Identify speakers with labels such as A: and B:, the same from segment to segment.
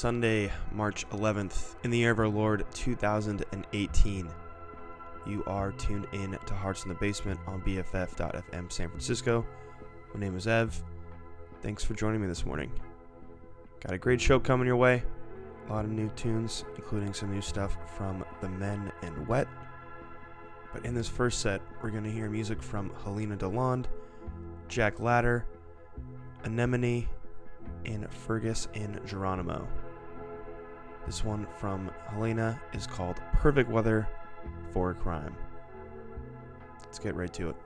A: Sunday, March 11th, in the year of our Lord 2018. You are tuned in to Hearts in the Basement on BFF.FM San Francisco. My name is Ev. Thanks for joining me this morning. Got a great show coming your way. A lot of new tunes, including some new stuff from The Men and Wet. But in this first set, we're going to hear music from Helena Deland, Jack Ladder, Anemone, and Fergus and Geronimo. This one from Helena is called Perfect Weather for a Crime. Let's get right to it.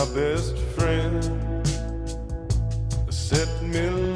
B: my
C: best friend. Set me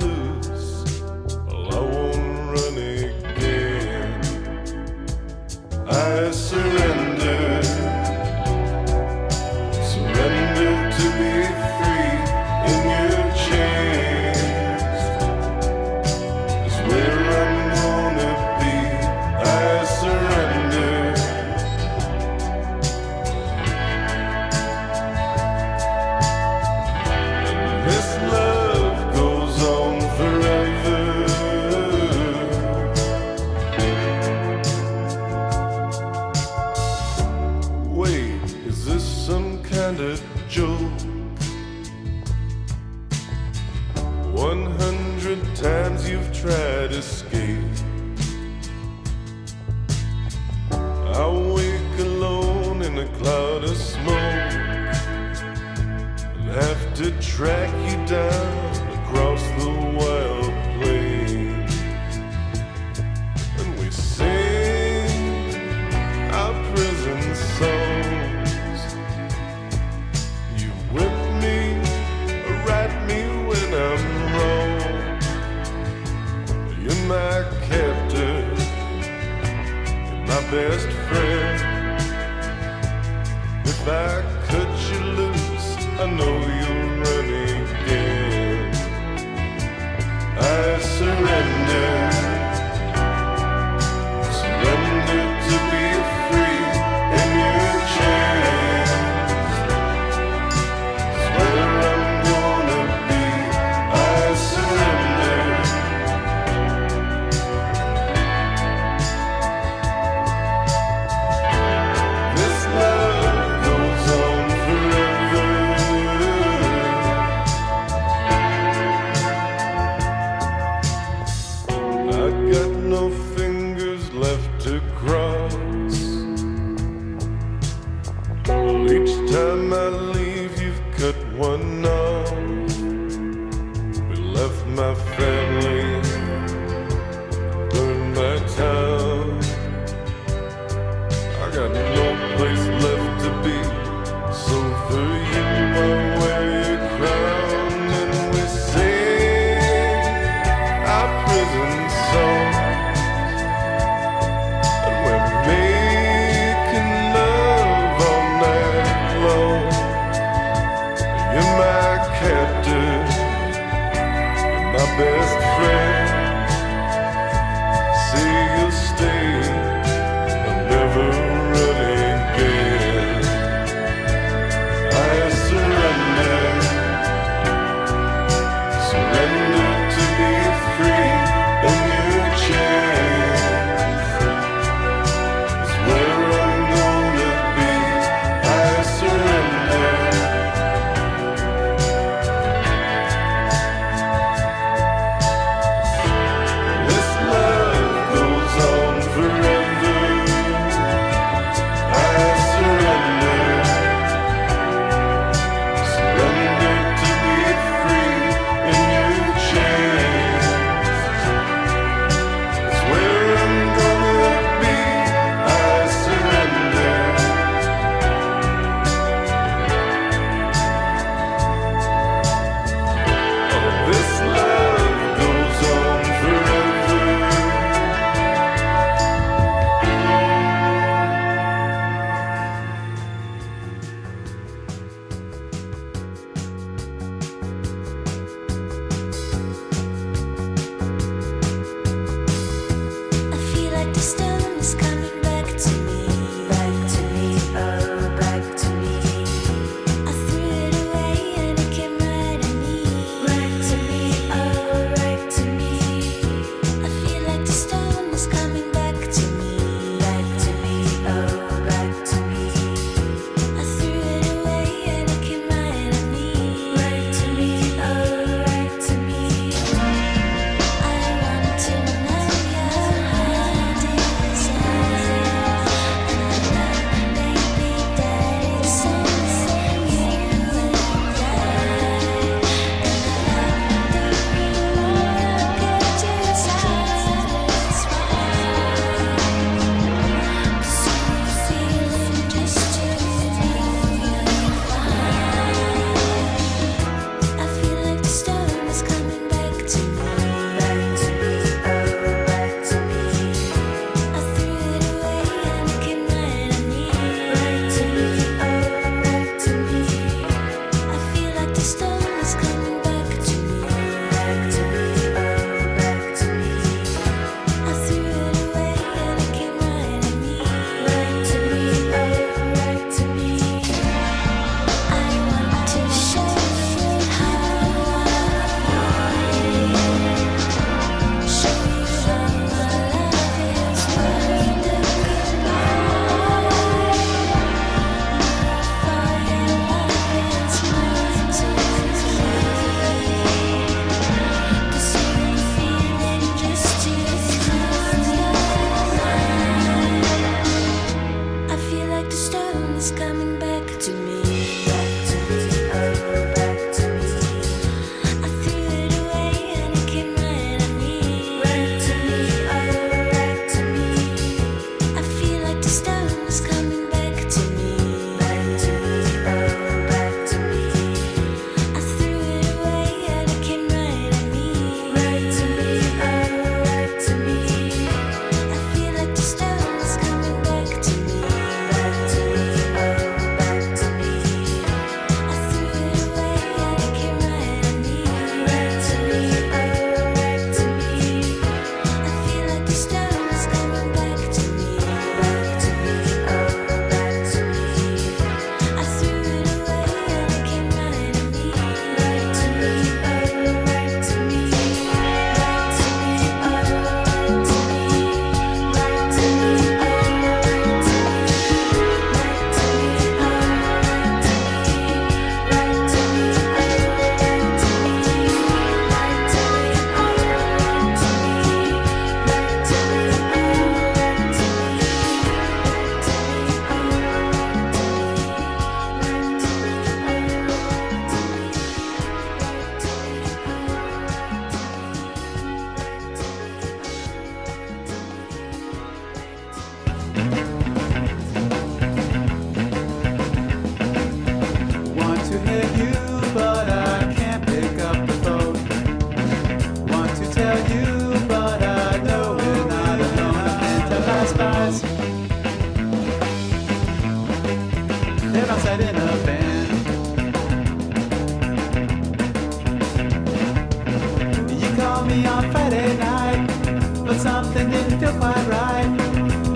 D: quite right.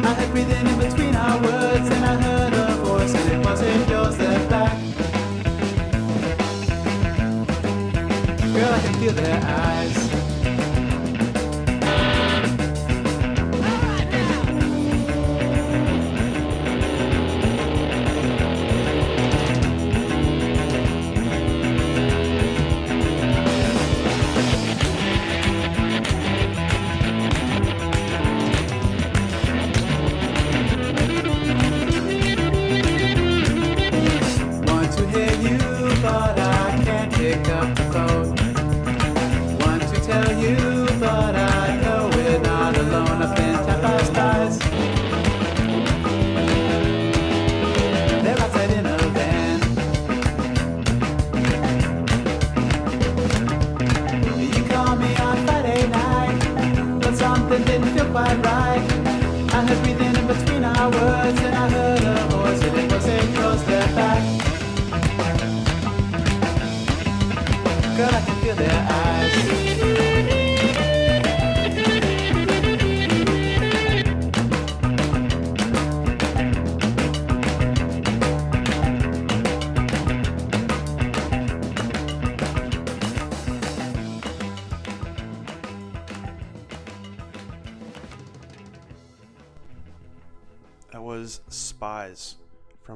D: I had breathing in between our words, and I heard a voice, and it wasn't yours that back. Girl, I can feel their eyes.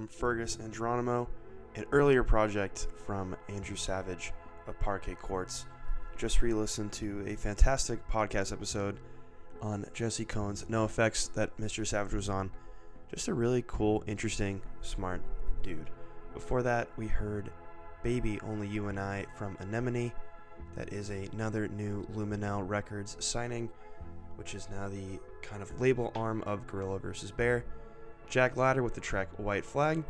E: From Fergus and Geronimo, an earlier project from Andrew Savage of Parquet Courts. Just re listened to a fantastic podcast episode on Jesse Cohen's No Effects that Mr. Savage was on. Just a really cool, interesting, smart dude. Before that, we heard Baby Only You and I from Anemone. That is another new Luminelle Records signing, which is now the kind of label arm of Gorilla vs. Bear. Jack Ladder with the track White Flag.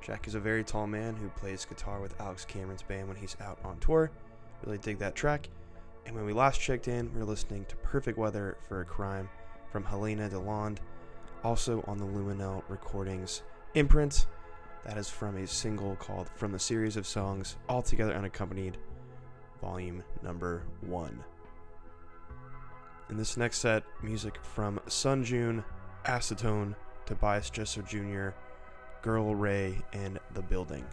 E: Jack is a very tall man who plays guitar with Alex Cameron's band when he's out on tour. Really dig that track. And when we last checked in, we were listening to Perfect Weather for a Crime from Helena Deland, also on the Luminelle Recordings imprint. That is from a single called From the Series of Songs, Altogether Unaccompanied, volume number one. In this next set, music from Sun June, Acetone, Tobias Jesso Jr., Girl Ray, and The Building.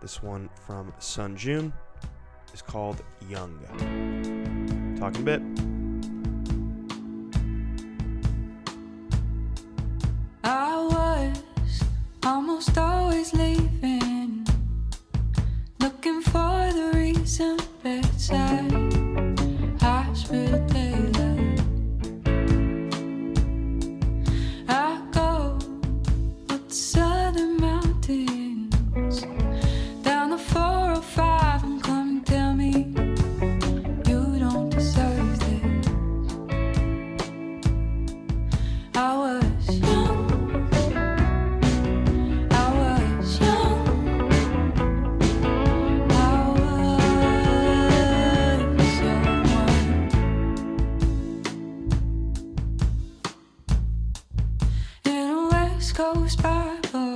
E: This one from Sun June is called Young. Talking a bit.
F: I was almost always leaving, looking for the reason bedside hospital a West Coast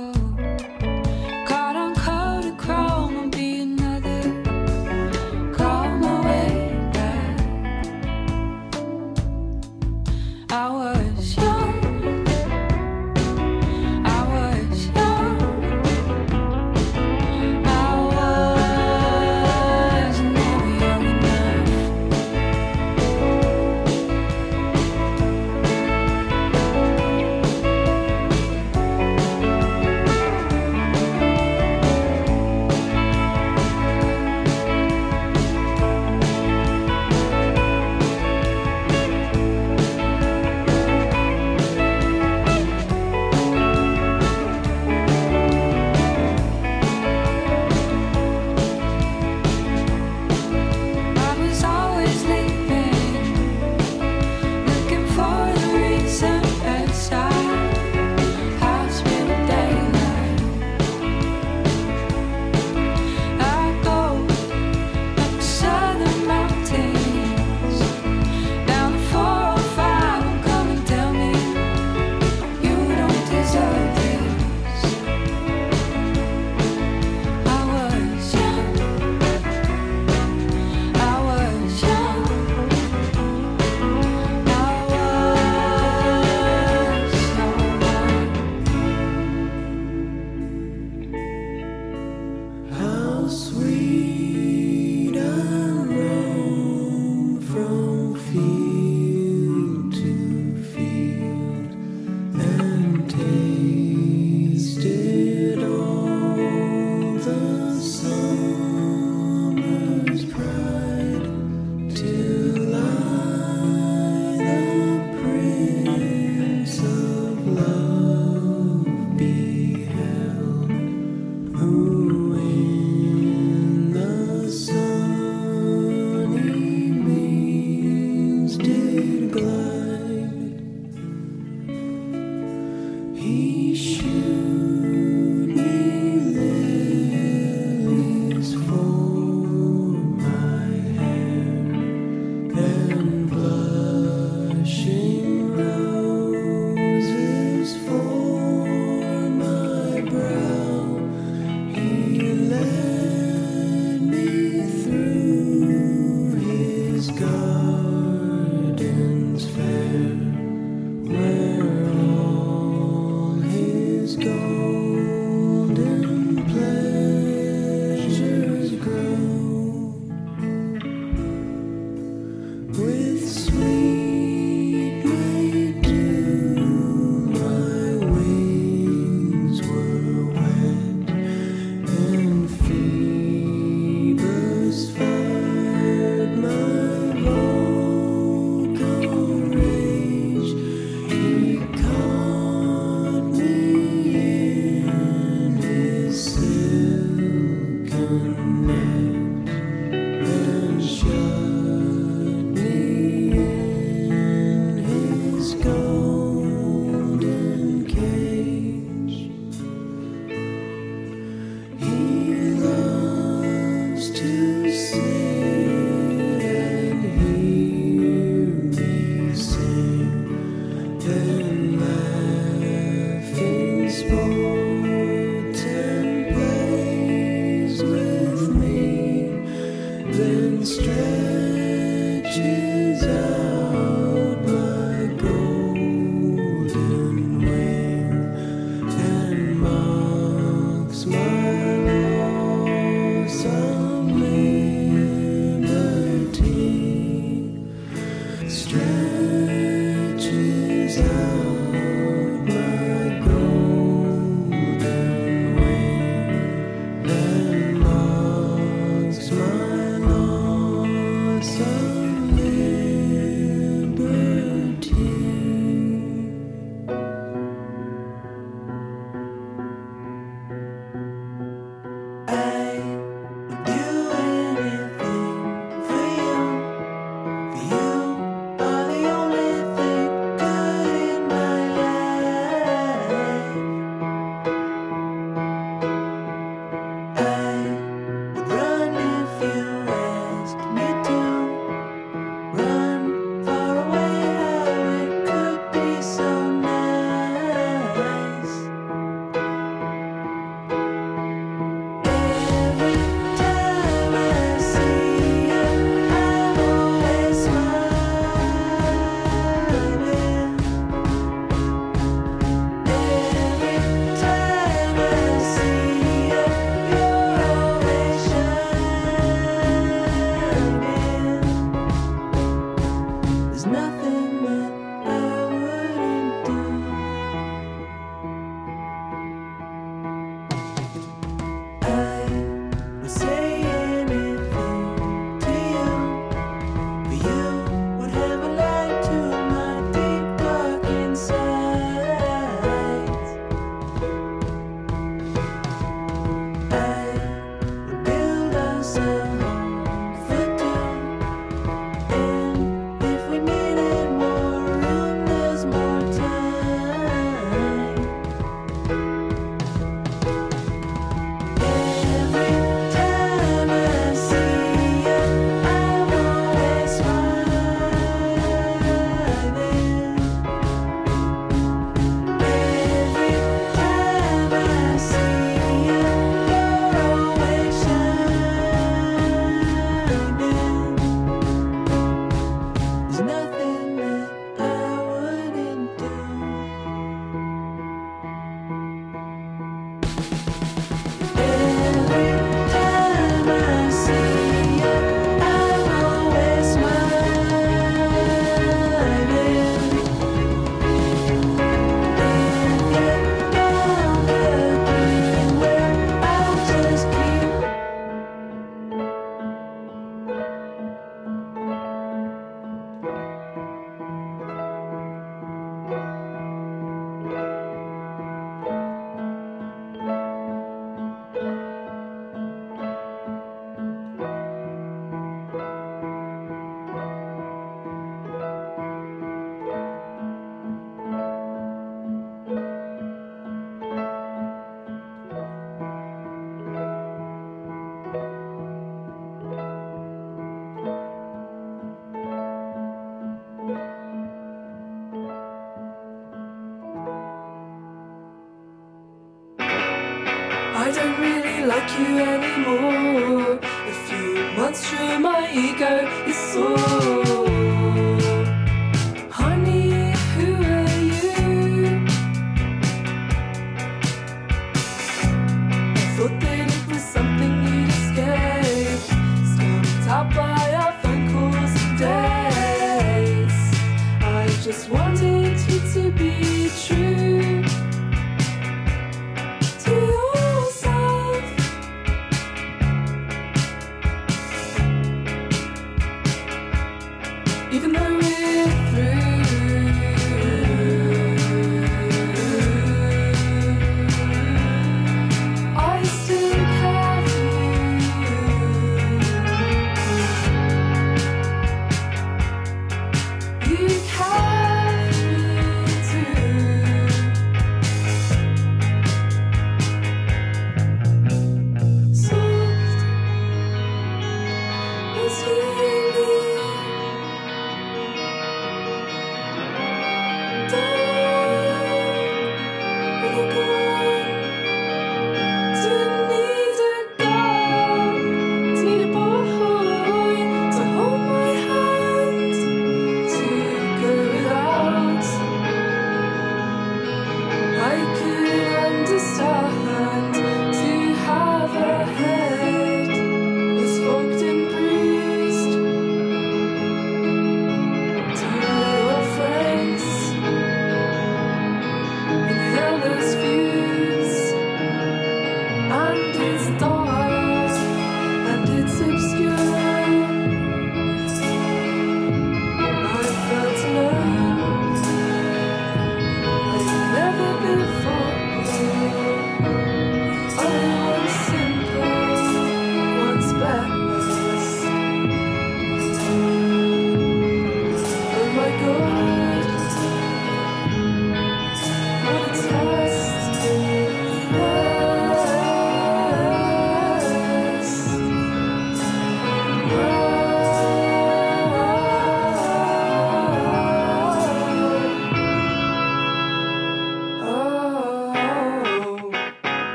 F: few months through my ego is sore.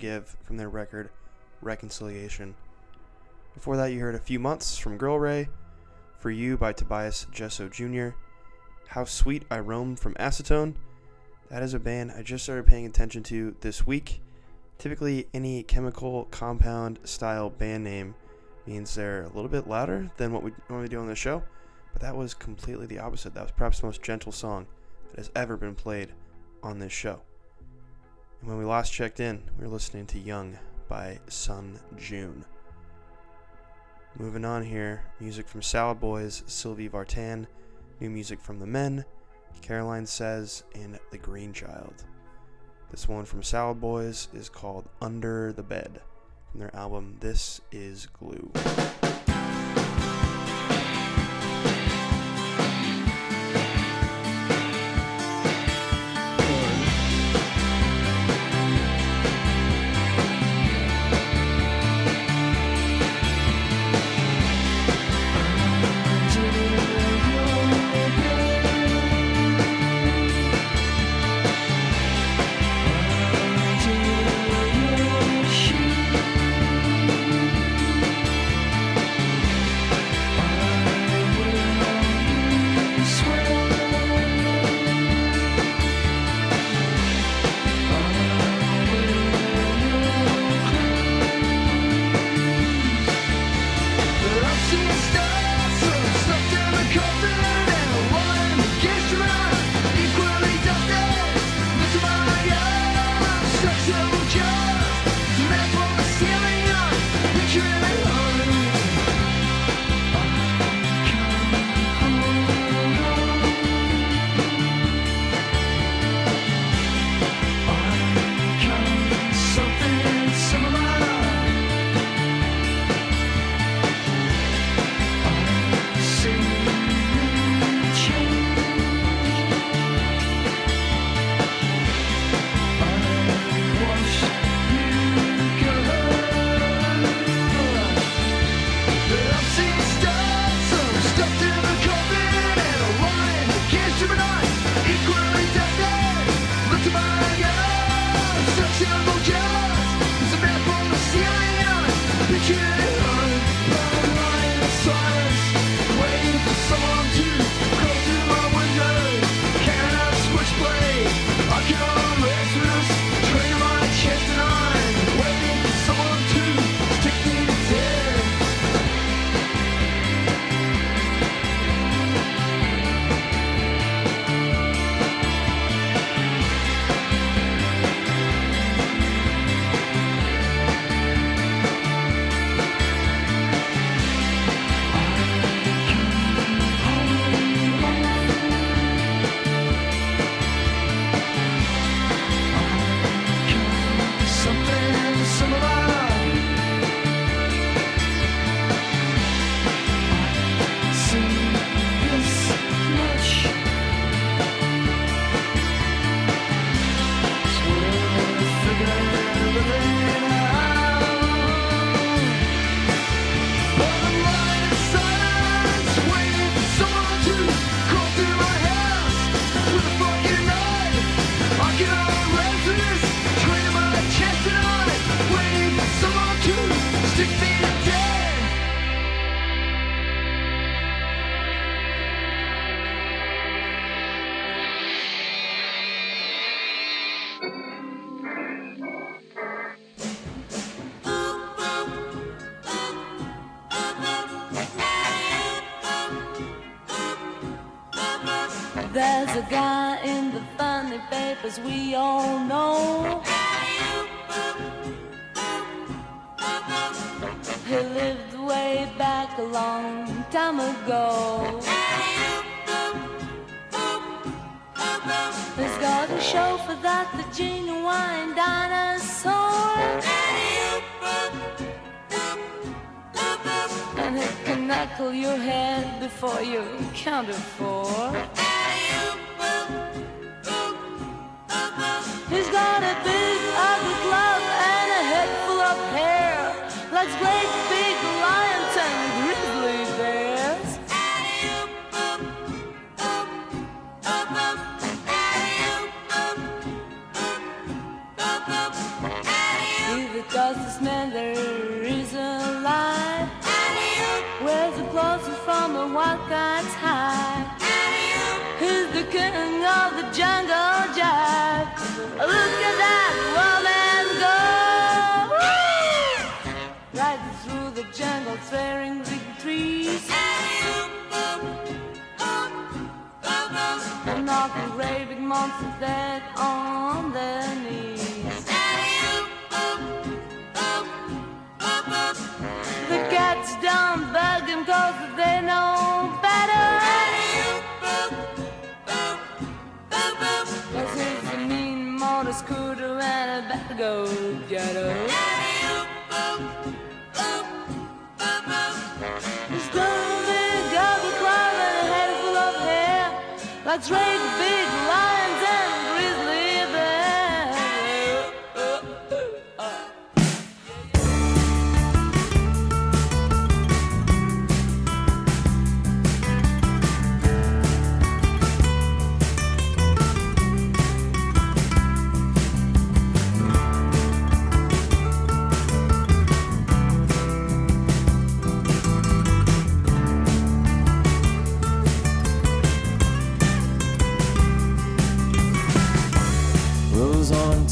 E: Forgive from their record Reconciliation. Before that, you heard A Few Months from Girl Ray, For You by Tobias Jesso Jr., How Sweet I Roam from Acetone. That is a band I just started paying attention to this week. Typically, any chemical compound style band name means they're a little bit louder than what we normally do on the show, but that was completely the opposite. That was perhaps the most gentle song that has ever been played on this show. And when we last checked in, we were listening to Young by Sun June. Moving on here, music from Salad Boys, Sylvie Vartan, new music from The Men, Caroline Says, and The Green Child. This one from Salad Boys is called Under the Bed from their album This Is Glue.
G: Waiting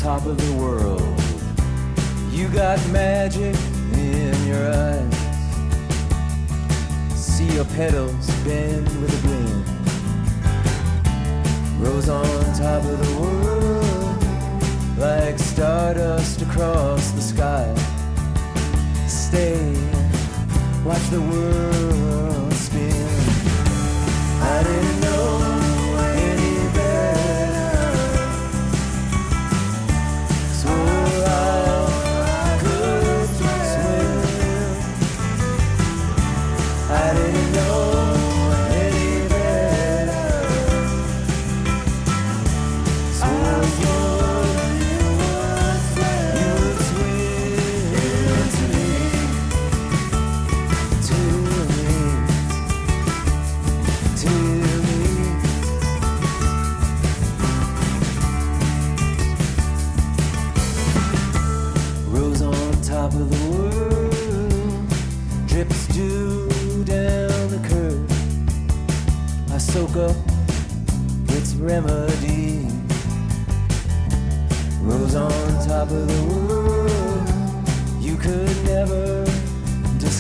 H: top of the world. You got magic in your eyes. See your petals bend with a grin. Rose on top of the world, like stardust across the sky. Stay, watch the world.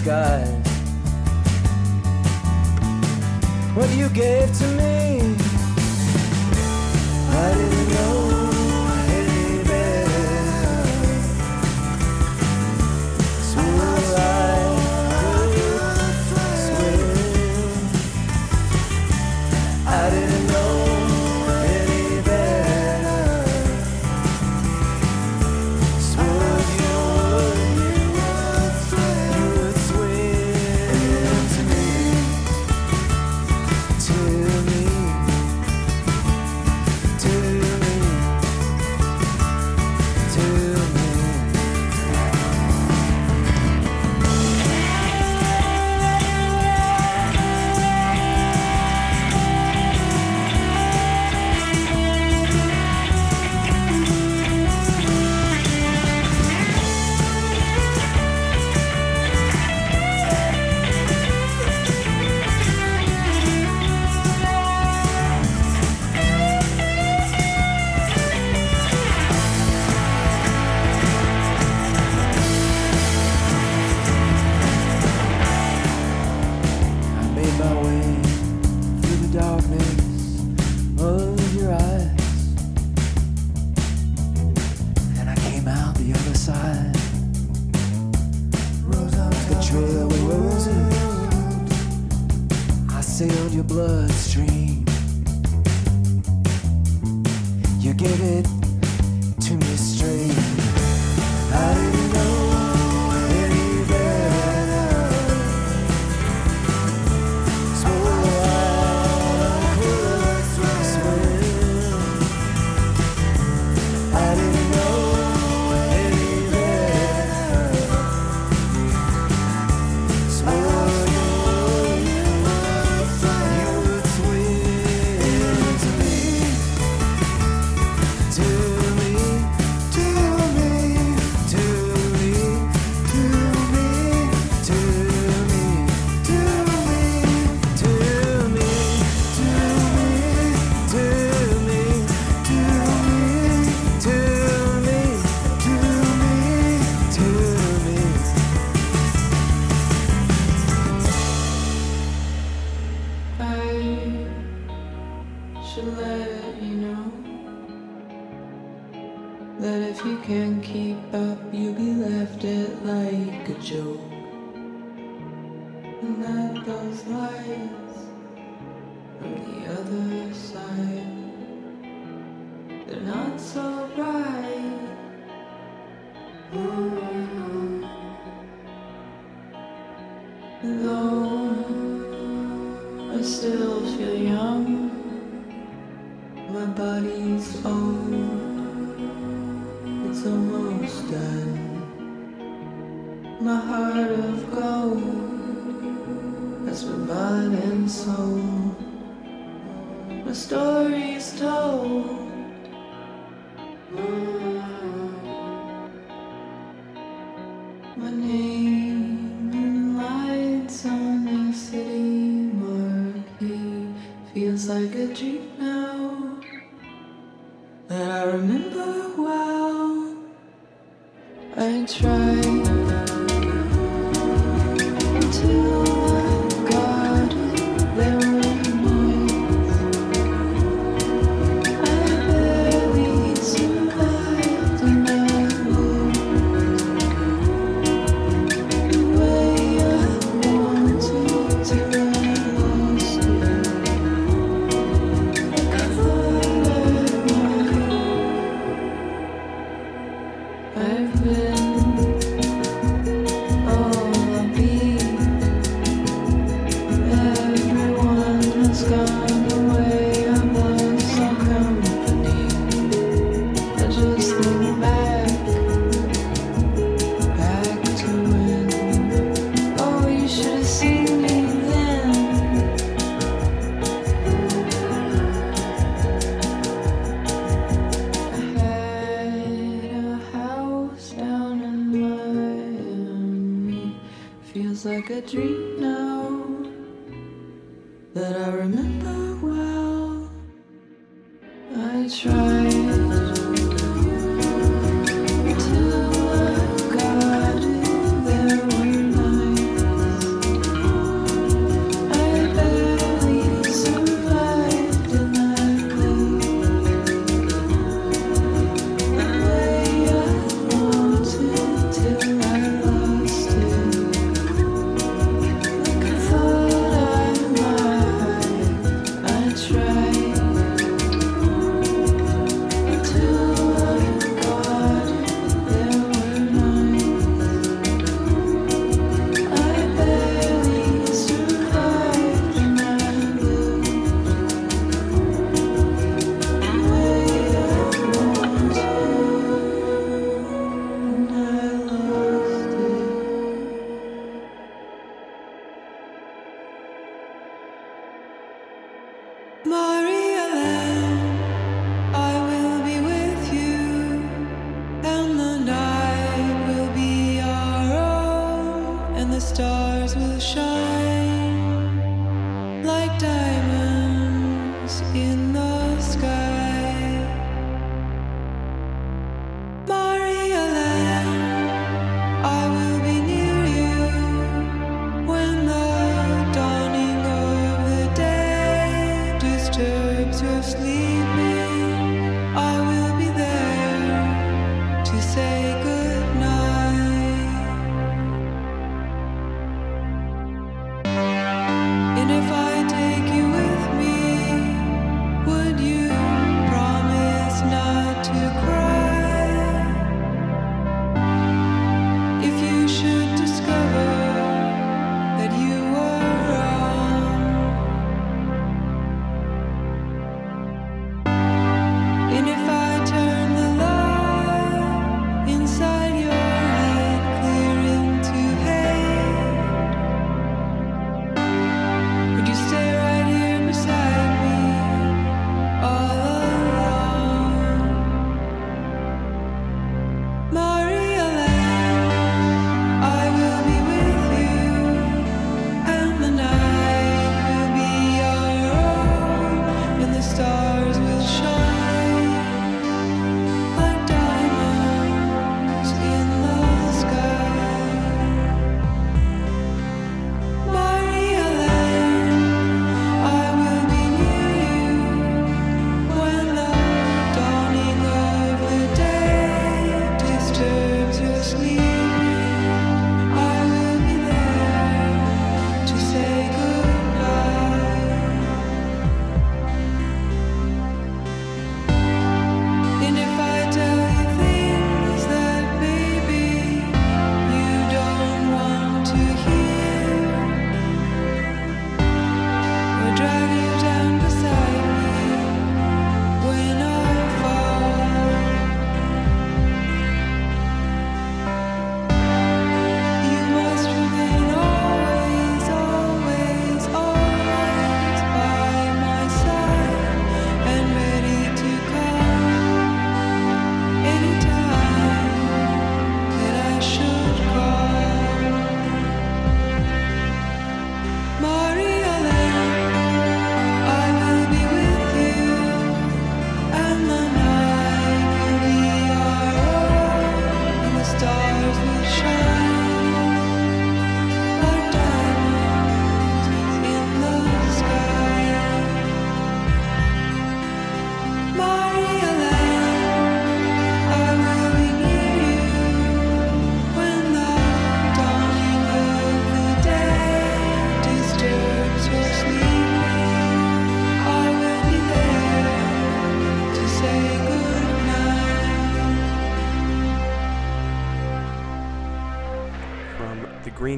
H: skies. What you gave to me.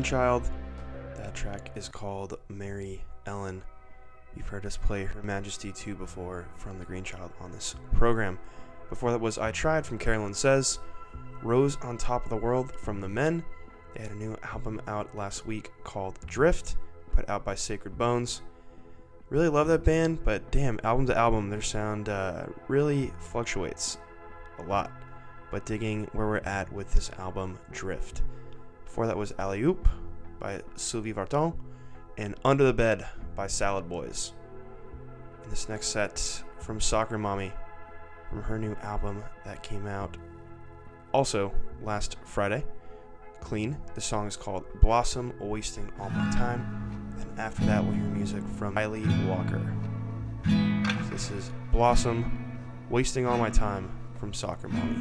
H: The
A: Green Child, that track is called Marie Elene. You've heard us play Her Majesty 2 before from The Green Child on this program. Before that was I Tried from Caroline Says, Rose on Top of the World from The Men. They had a new album out last week called Drift, put out by Sacred Bones. Really love that band, but damn, album to album, their sound uh, really fluctuates a lot. But digging where we're at with this album, Drift. Before that was Alley Oop by Sylvie Vartan and Under the Bed by Salad Boys. And this next set from Soccer Mommy from her new album that came out also last Friday. Clean. The song is called Blossom Wasting All My Time. And after that, we'll hear music from Ryley Walker. This is Blossom Wasting All My Time from Soccer Mommy.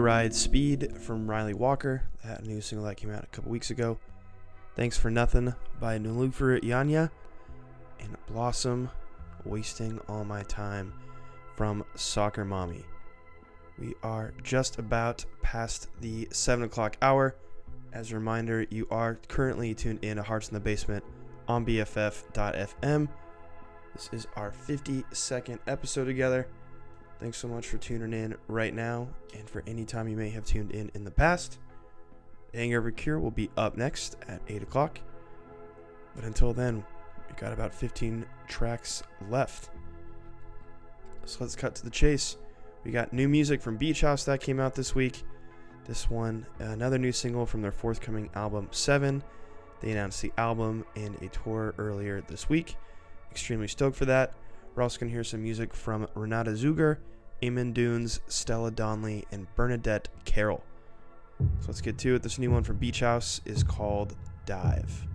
E: Ride Speed from Ryley Walker. That new single that came out a couple weeks ago. Thanks for Nothing by Nilüfer Yanya. And Blossom, Wasting All My Time from Soccer Mommy. We are just about past the 7 o'clock hour. As a reminder, you are currently tuned in to Hearts in the Basement on BFF.fm. This is our 52nd episode together. Thanks so much for tuning in right now and for any time you may have tuned in in the past. Hangover Cure will be up next at 8 o'clock. But until then, we got about 15 tracks left. So let's cut to the chase. We got new music from Beach House that came out this week. This one, another new single from their forthcoming album, Seven. They announced the album and a tour earlier this week. Extremely stoked for that. We're also going to hear some music from Renata Zeiguer, Amen Dunes, Stella Donnelly, and Bernadette Carroll. So let's get to it. This new one from Beach House is called Dive.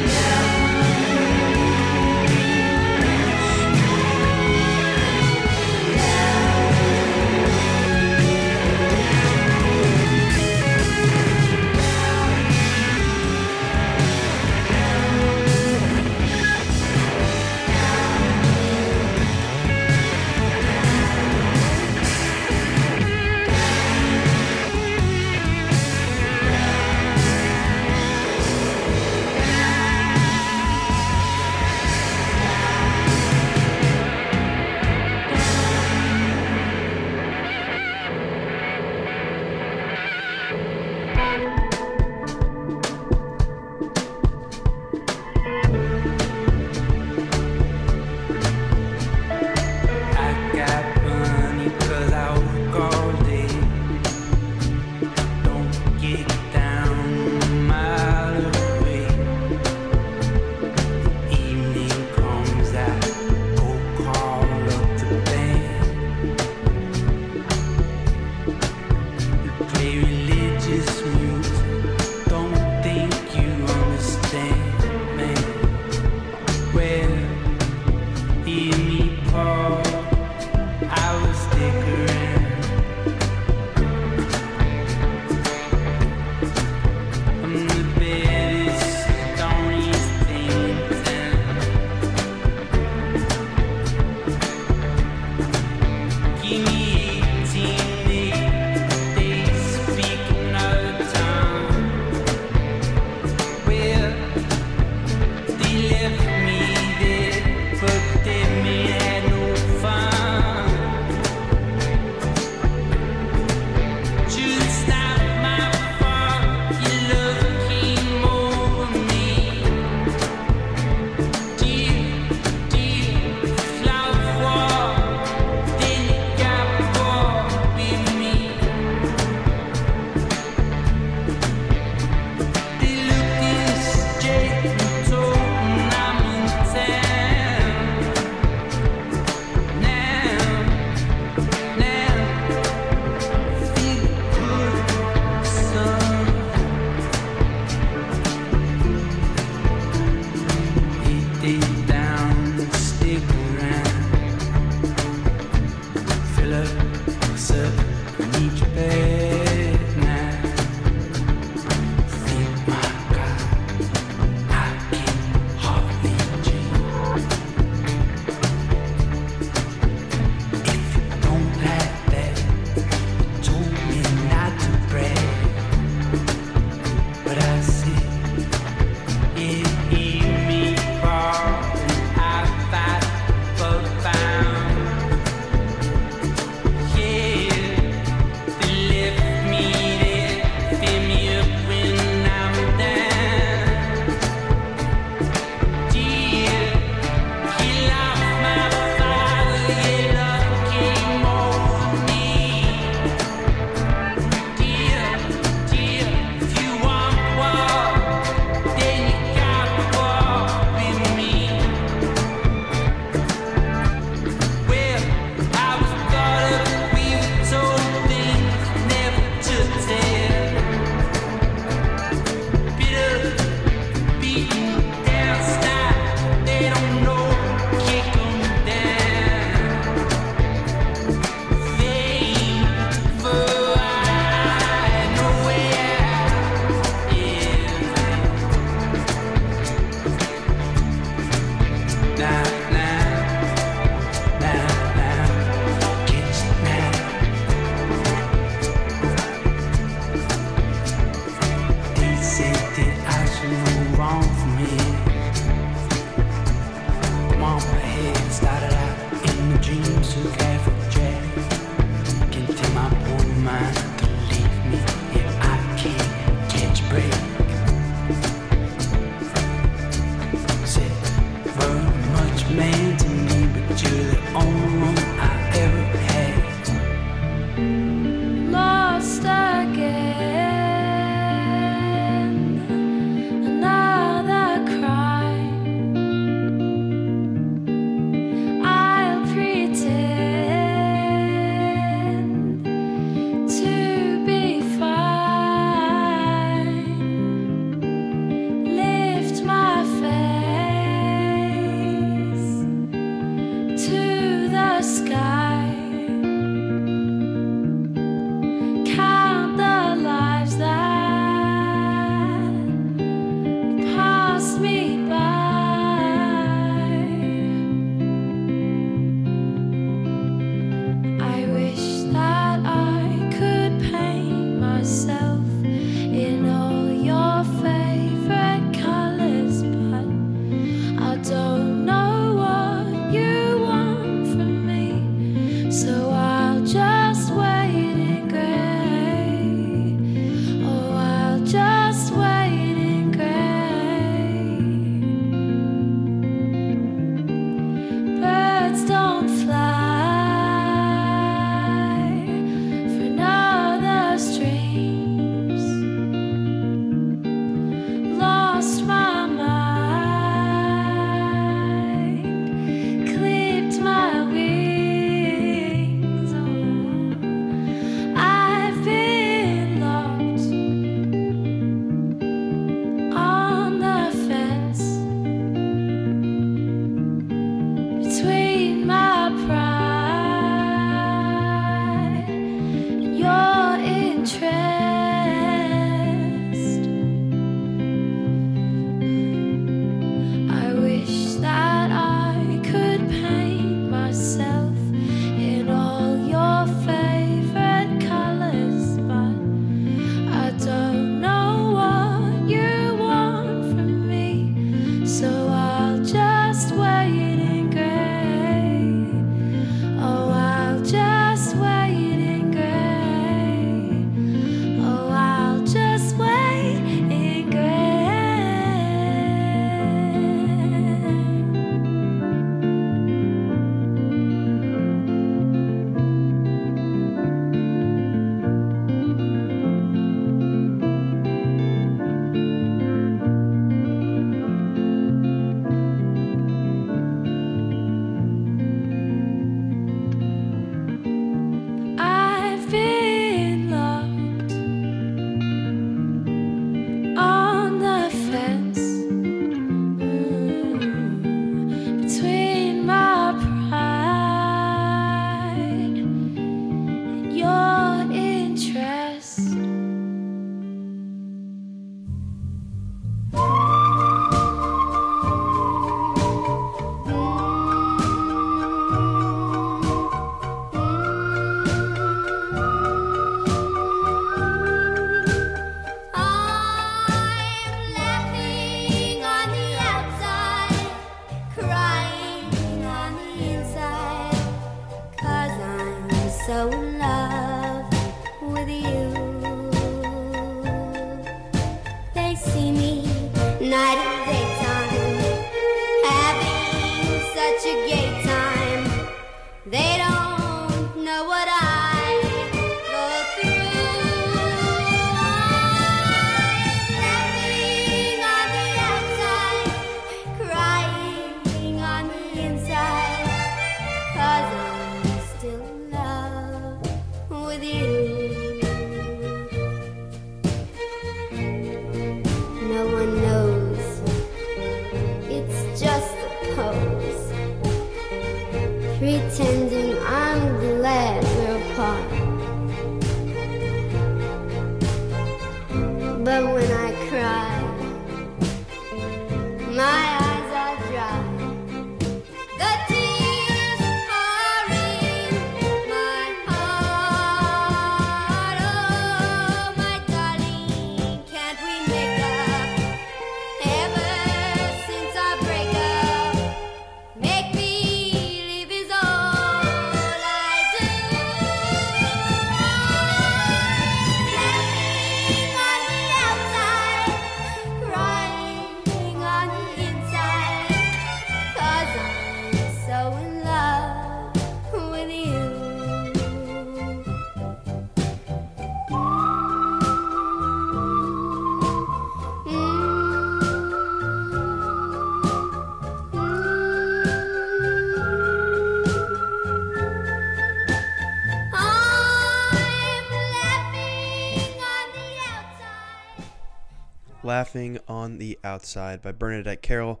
I: Laughing on the Outside
E: by Bernadette Carroll.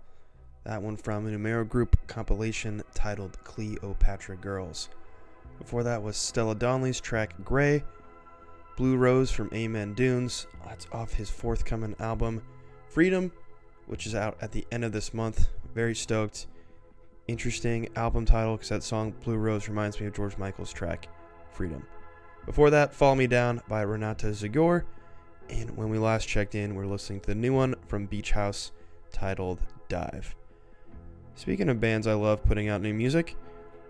E: That one from a Numero Group compilation titled Cleopatra Girls. Before that was Stella Donnelly's track Gray. Blue Rose from Amen Dunes. That's off his forthcoming album Freedom, which is out at the end of this month. Very stoked. Interesting album title because that song Blue Rose reminds me of George Michael's track Freedom. Before that, Follow Me Down by Renata Zeiguer. And when we last checked in, we are listening to the new one from Beach House titled Dive. Speaking of bands I love putting out new music,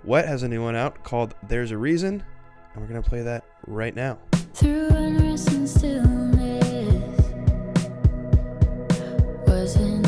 E: Wet has a new one out called There's a Reason, and we're going to play that right now.
A: Through unrest and stillness, wasn't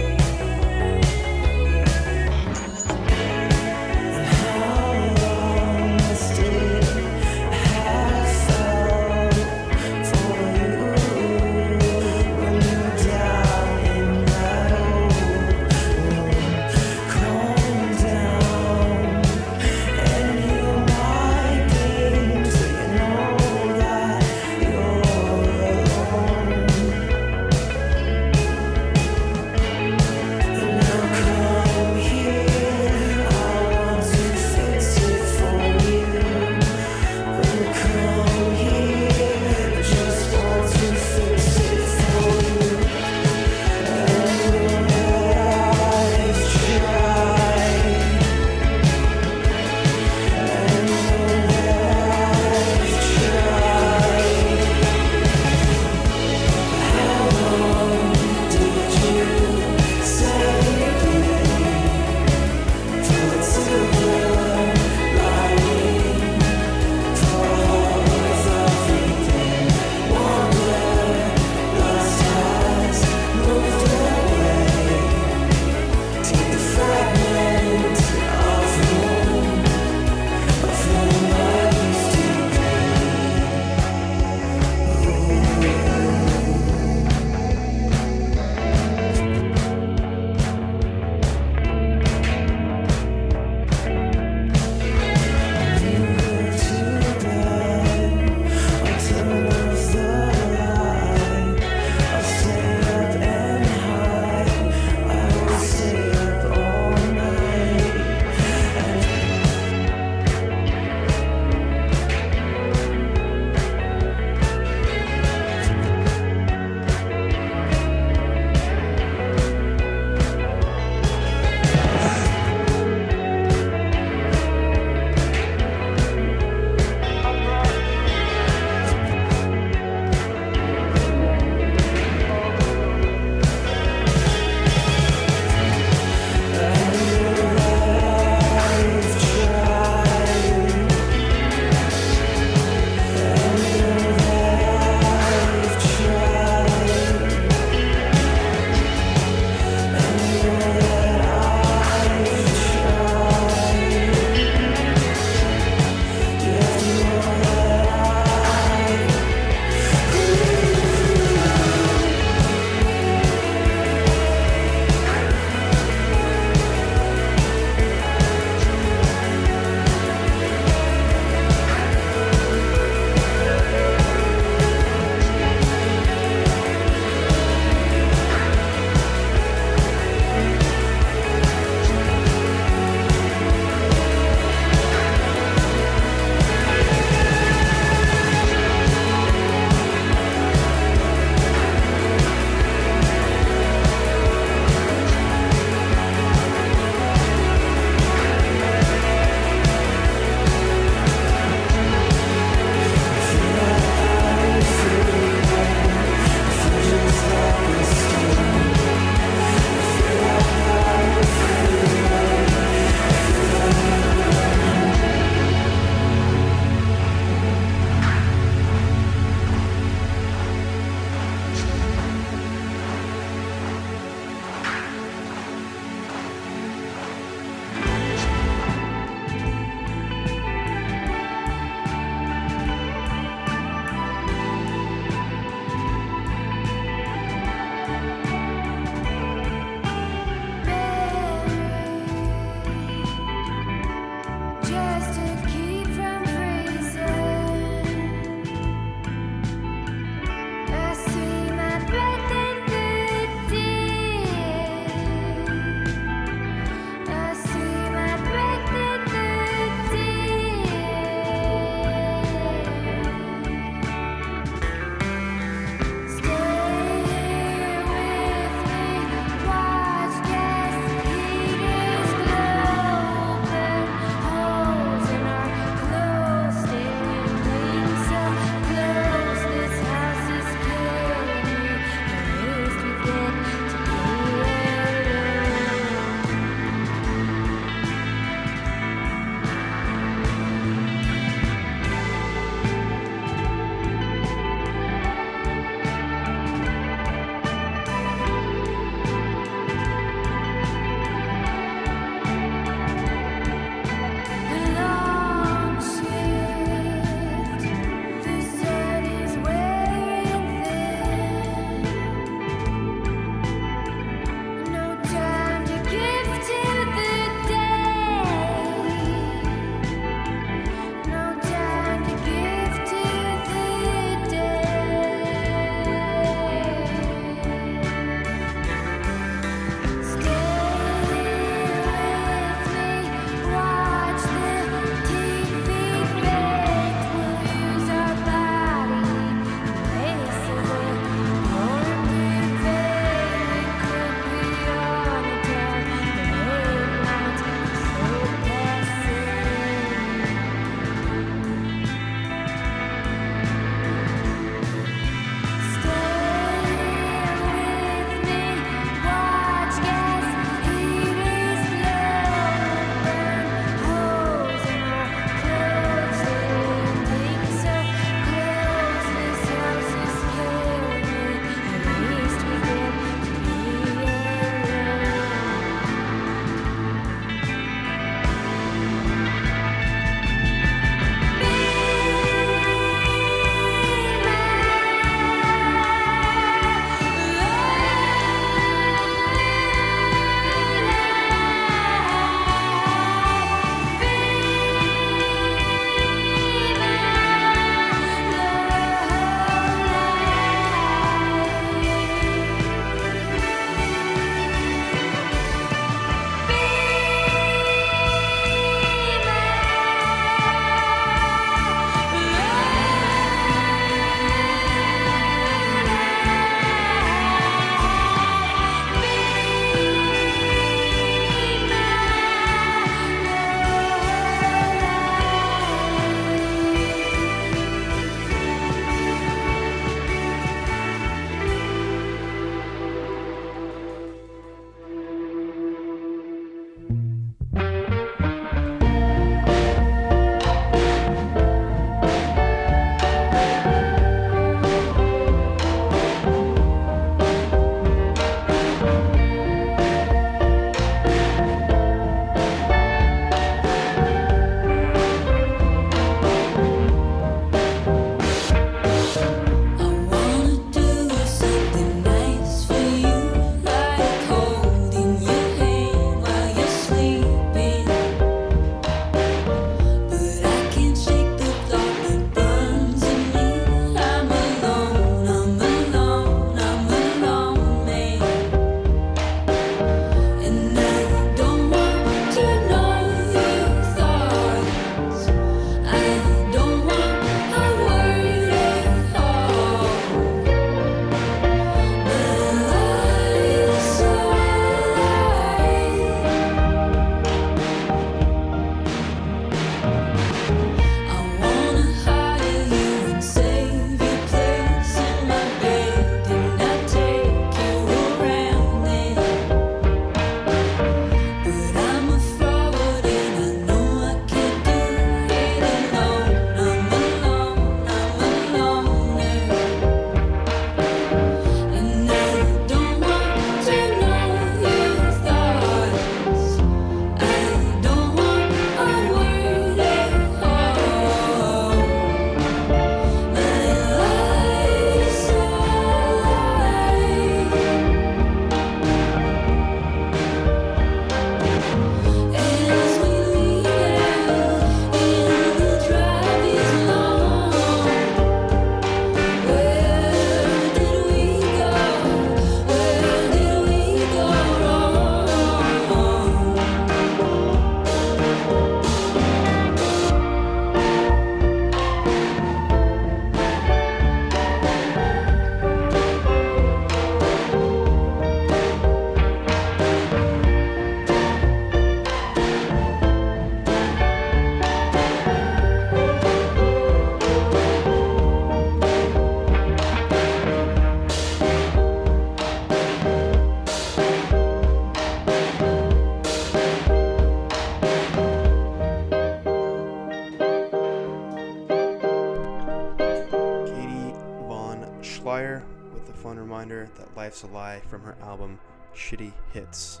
E: life's a lie from her album Shitty Hits.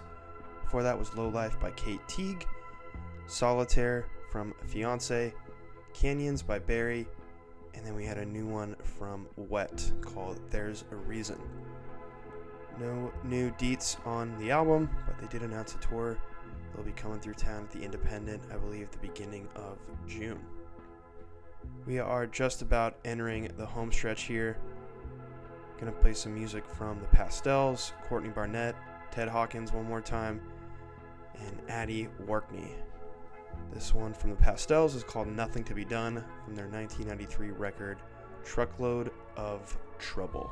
E: Before that was Low Life by Kate Teague, Solitaire from Fiance, Canyons by Barry, and then we had a new one from Wet called There's a Reason. No new deets on the album, but they did announce a tour. They'll be coming through town at the Independent, I believe, at the beginning of June. We are just about entering the home stretch here. Gonna play some music from the Pastels, Courtney Barnett, Ted Hawkins one more time, and Addie Warkney. This one from the Pastels is called Nothing to Be Done from their 1993 record Truckload of Trouble.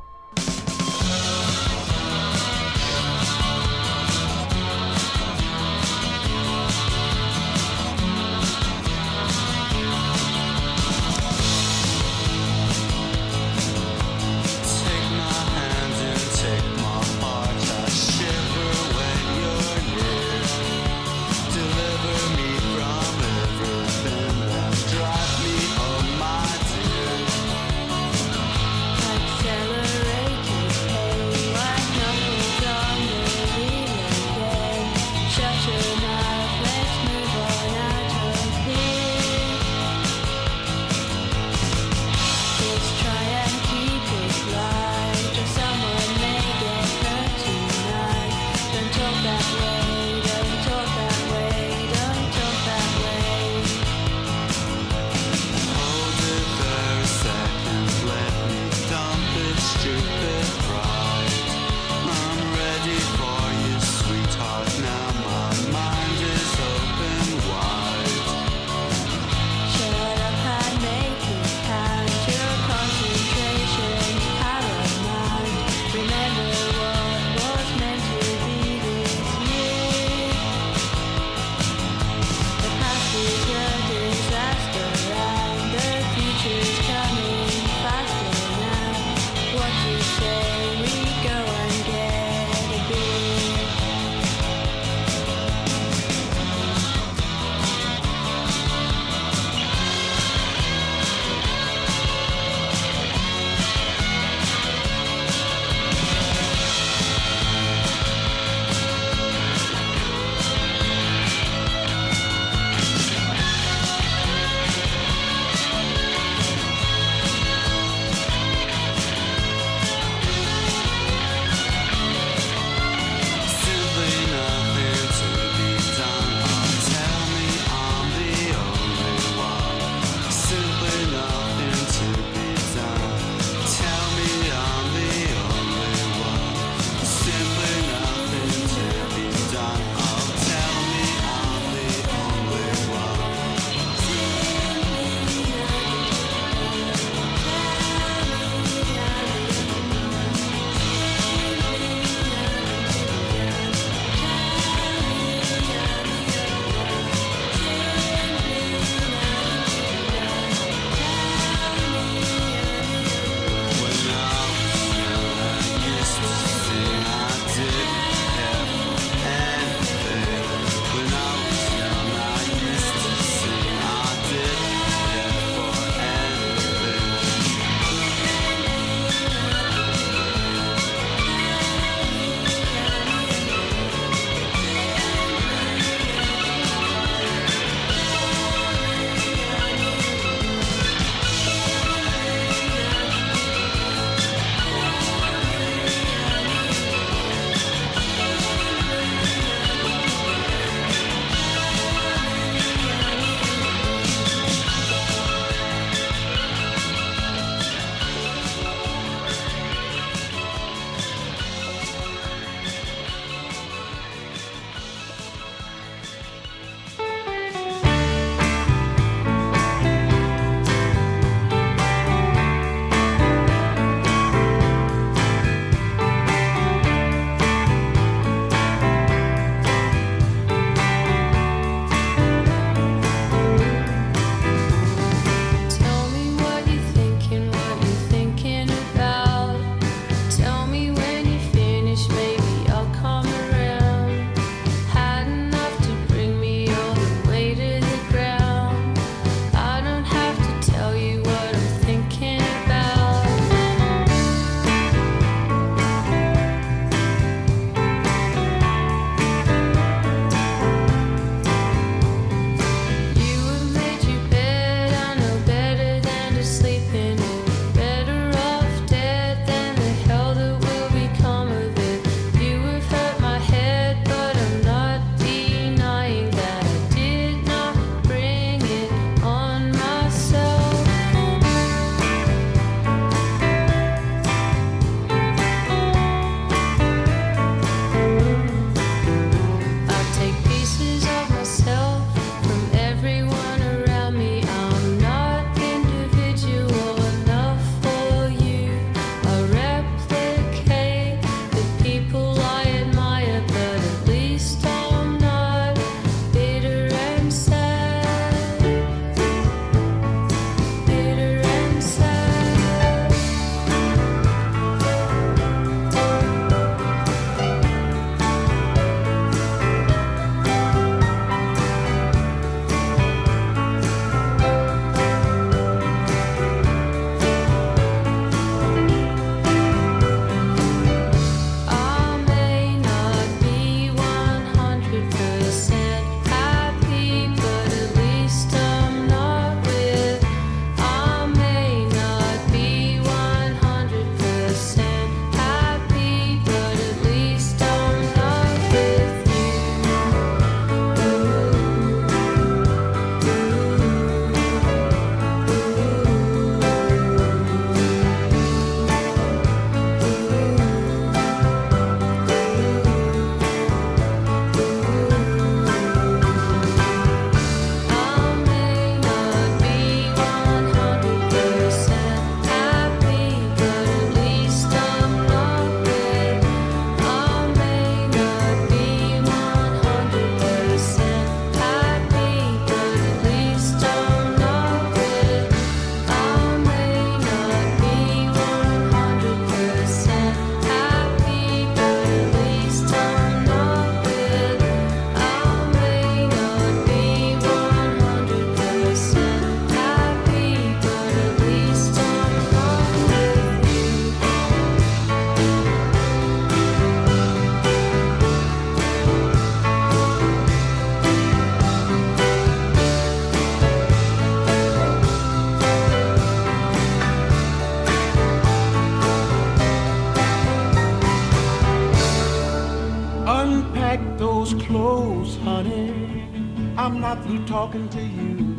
J: Talking to you.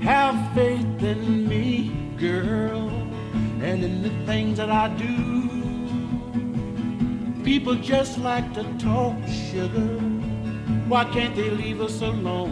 J: Have faith in me, girl, and in the things that I do. People just like to talk sugar. Why can't they leave us alone?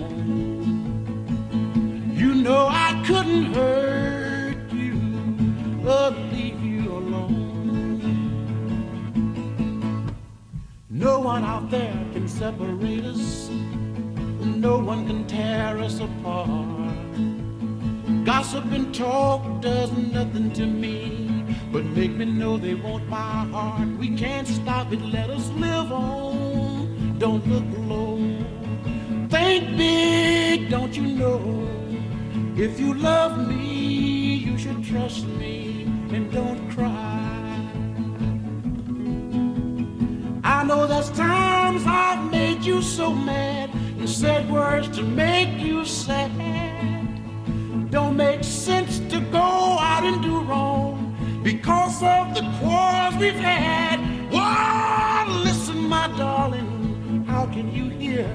J: Make sense to go out and do wrong because of the quarrels we've had. Whoa, listen, my darling, how can you hear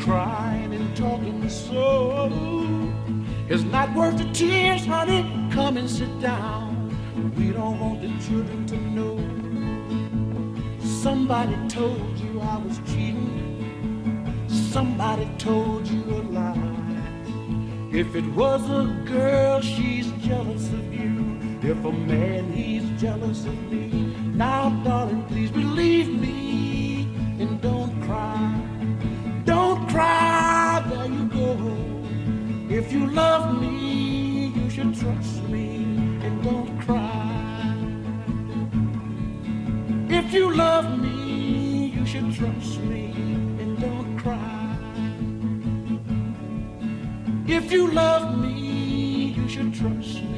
J: crying and talking so? It's not worth the tears, honey. Come and sit down. We don't want the children to know. Somebody told you I was cheating. Somebody told you a lie. If it was a girl, she's jealous of you. If a man, he's jealous of me. Now, darling, please believe me and don't cry. Don't cry, there you go. If you love me, you should trust me and don't cry. If you love me, you should trust me If you love me, you should trust me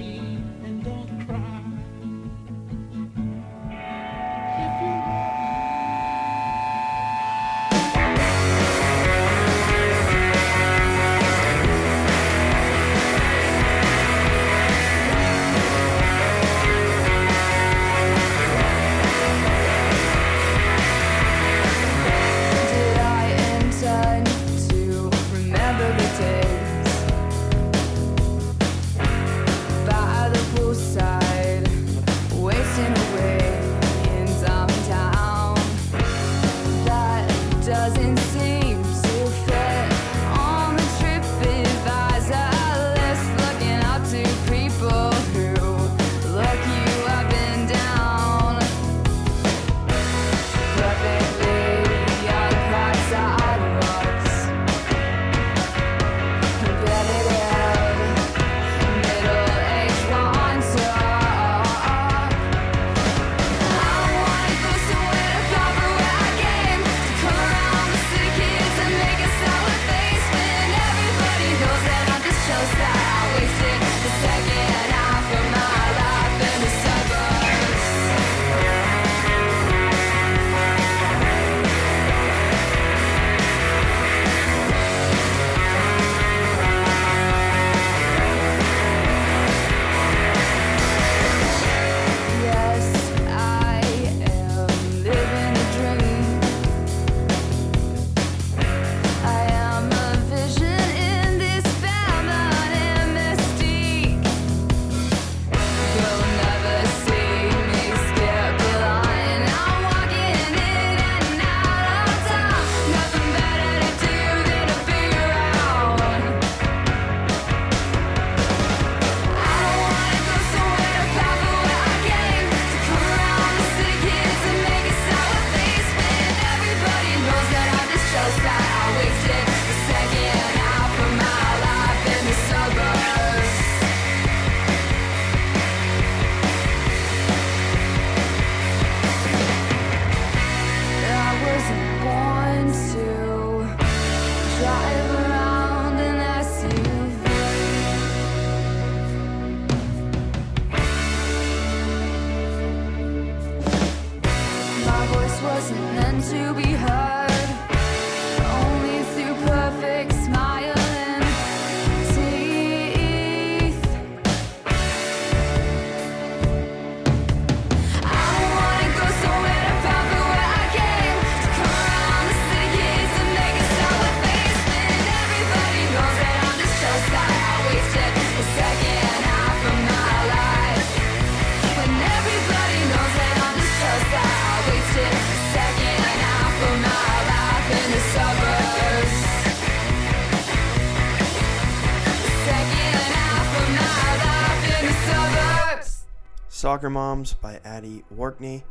E: Soccer Moms by Addie Workney.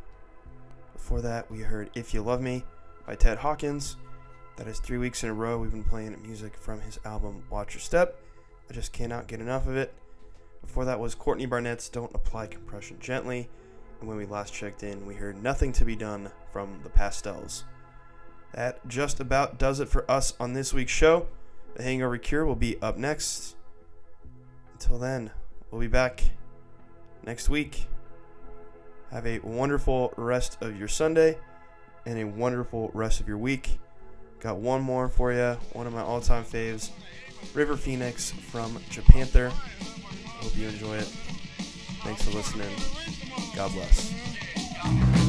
E: Before that, we heard If You Love Me by Ted Hawkins. That is three weeks in a row we've been playing music from his album Watch Your Step. I just cannot get enough of it. Before that was Courtney Barnett's Don't Apply Compression Gently. And when we last checked in, we heard Nothing to Be Done from the Pastels. That just about does it for us on this week's show. The Hangover Cure will be up next. Until then, we'll be back next week. Have a wonderful rest of your Sunday and a wonderful rest of your week. Got one more for you, one of my all time faves River Phoenix from Japanther. Hope you enjoy it. Thanks for listening. God bless.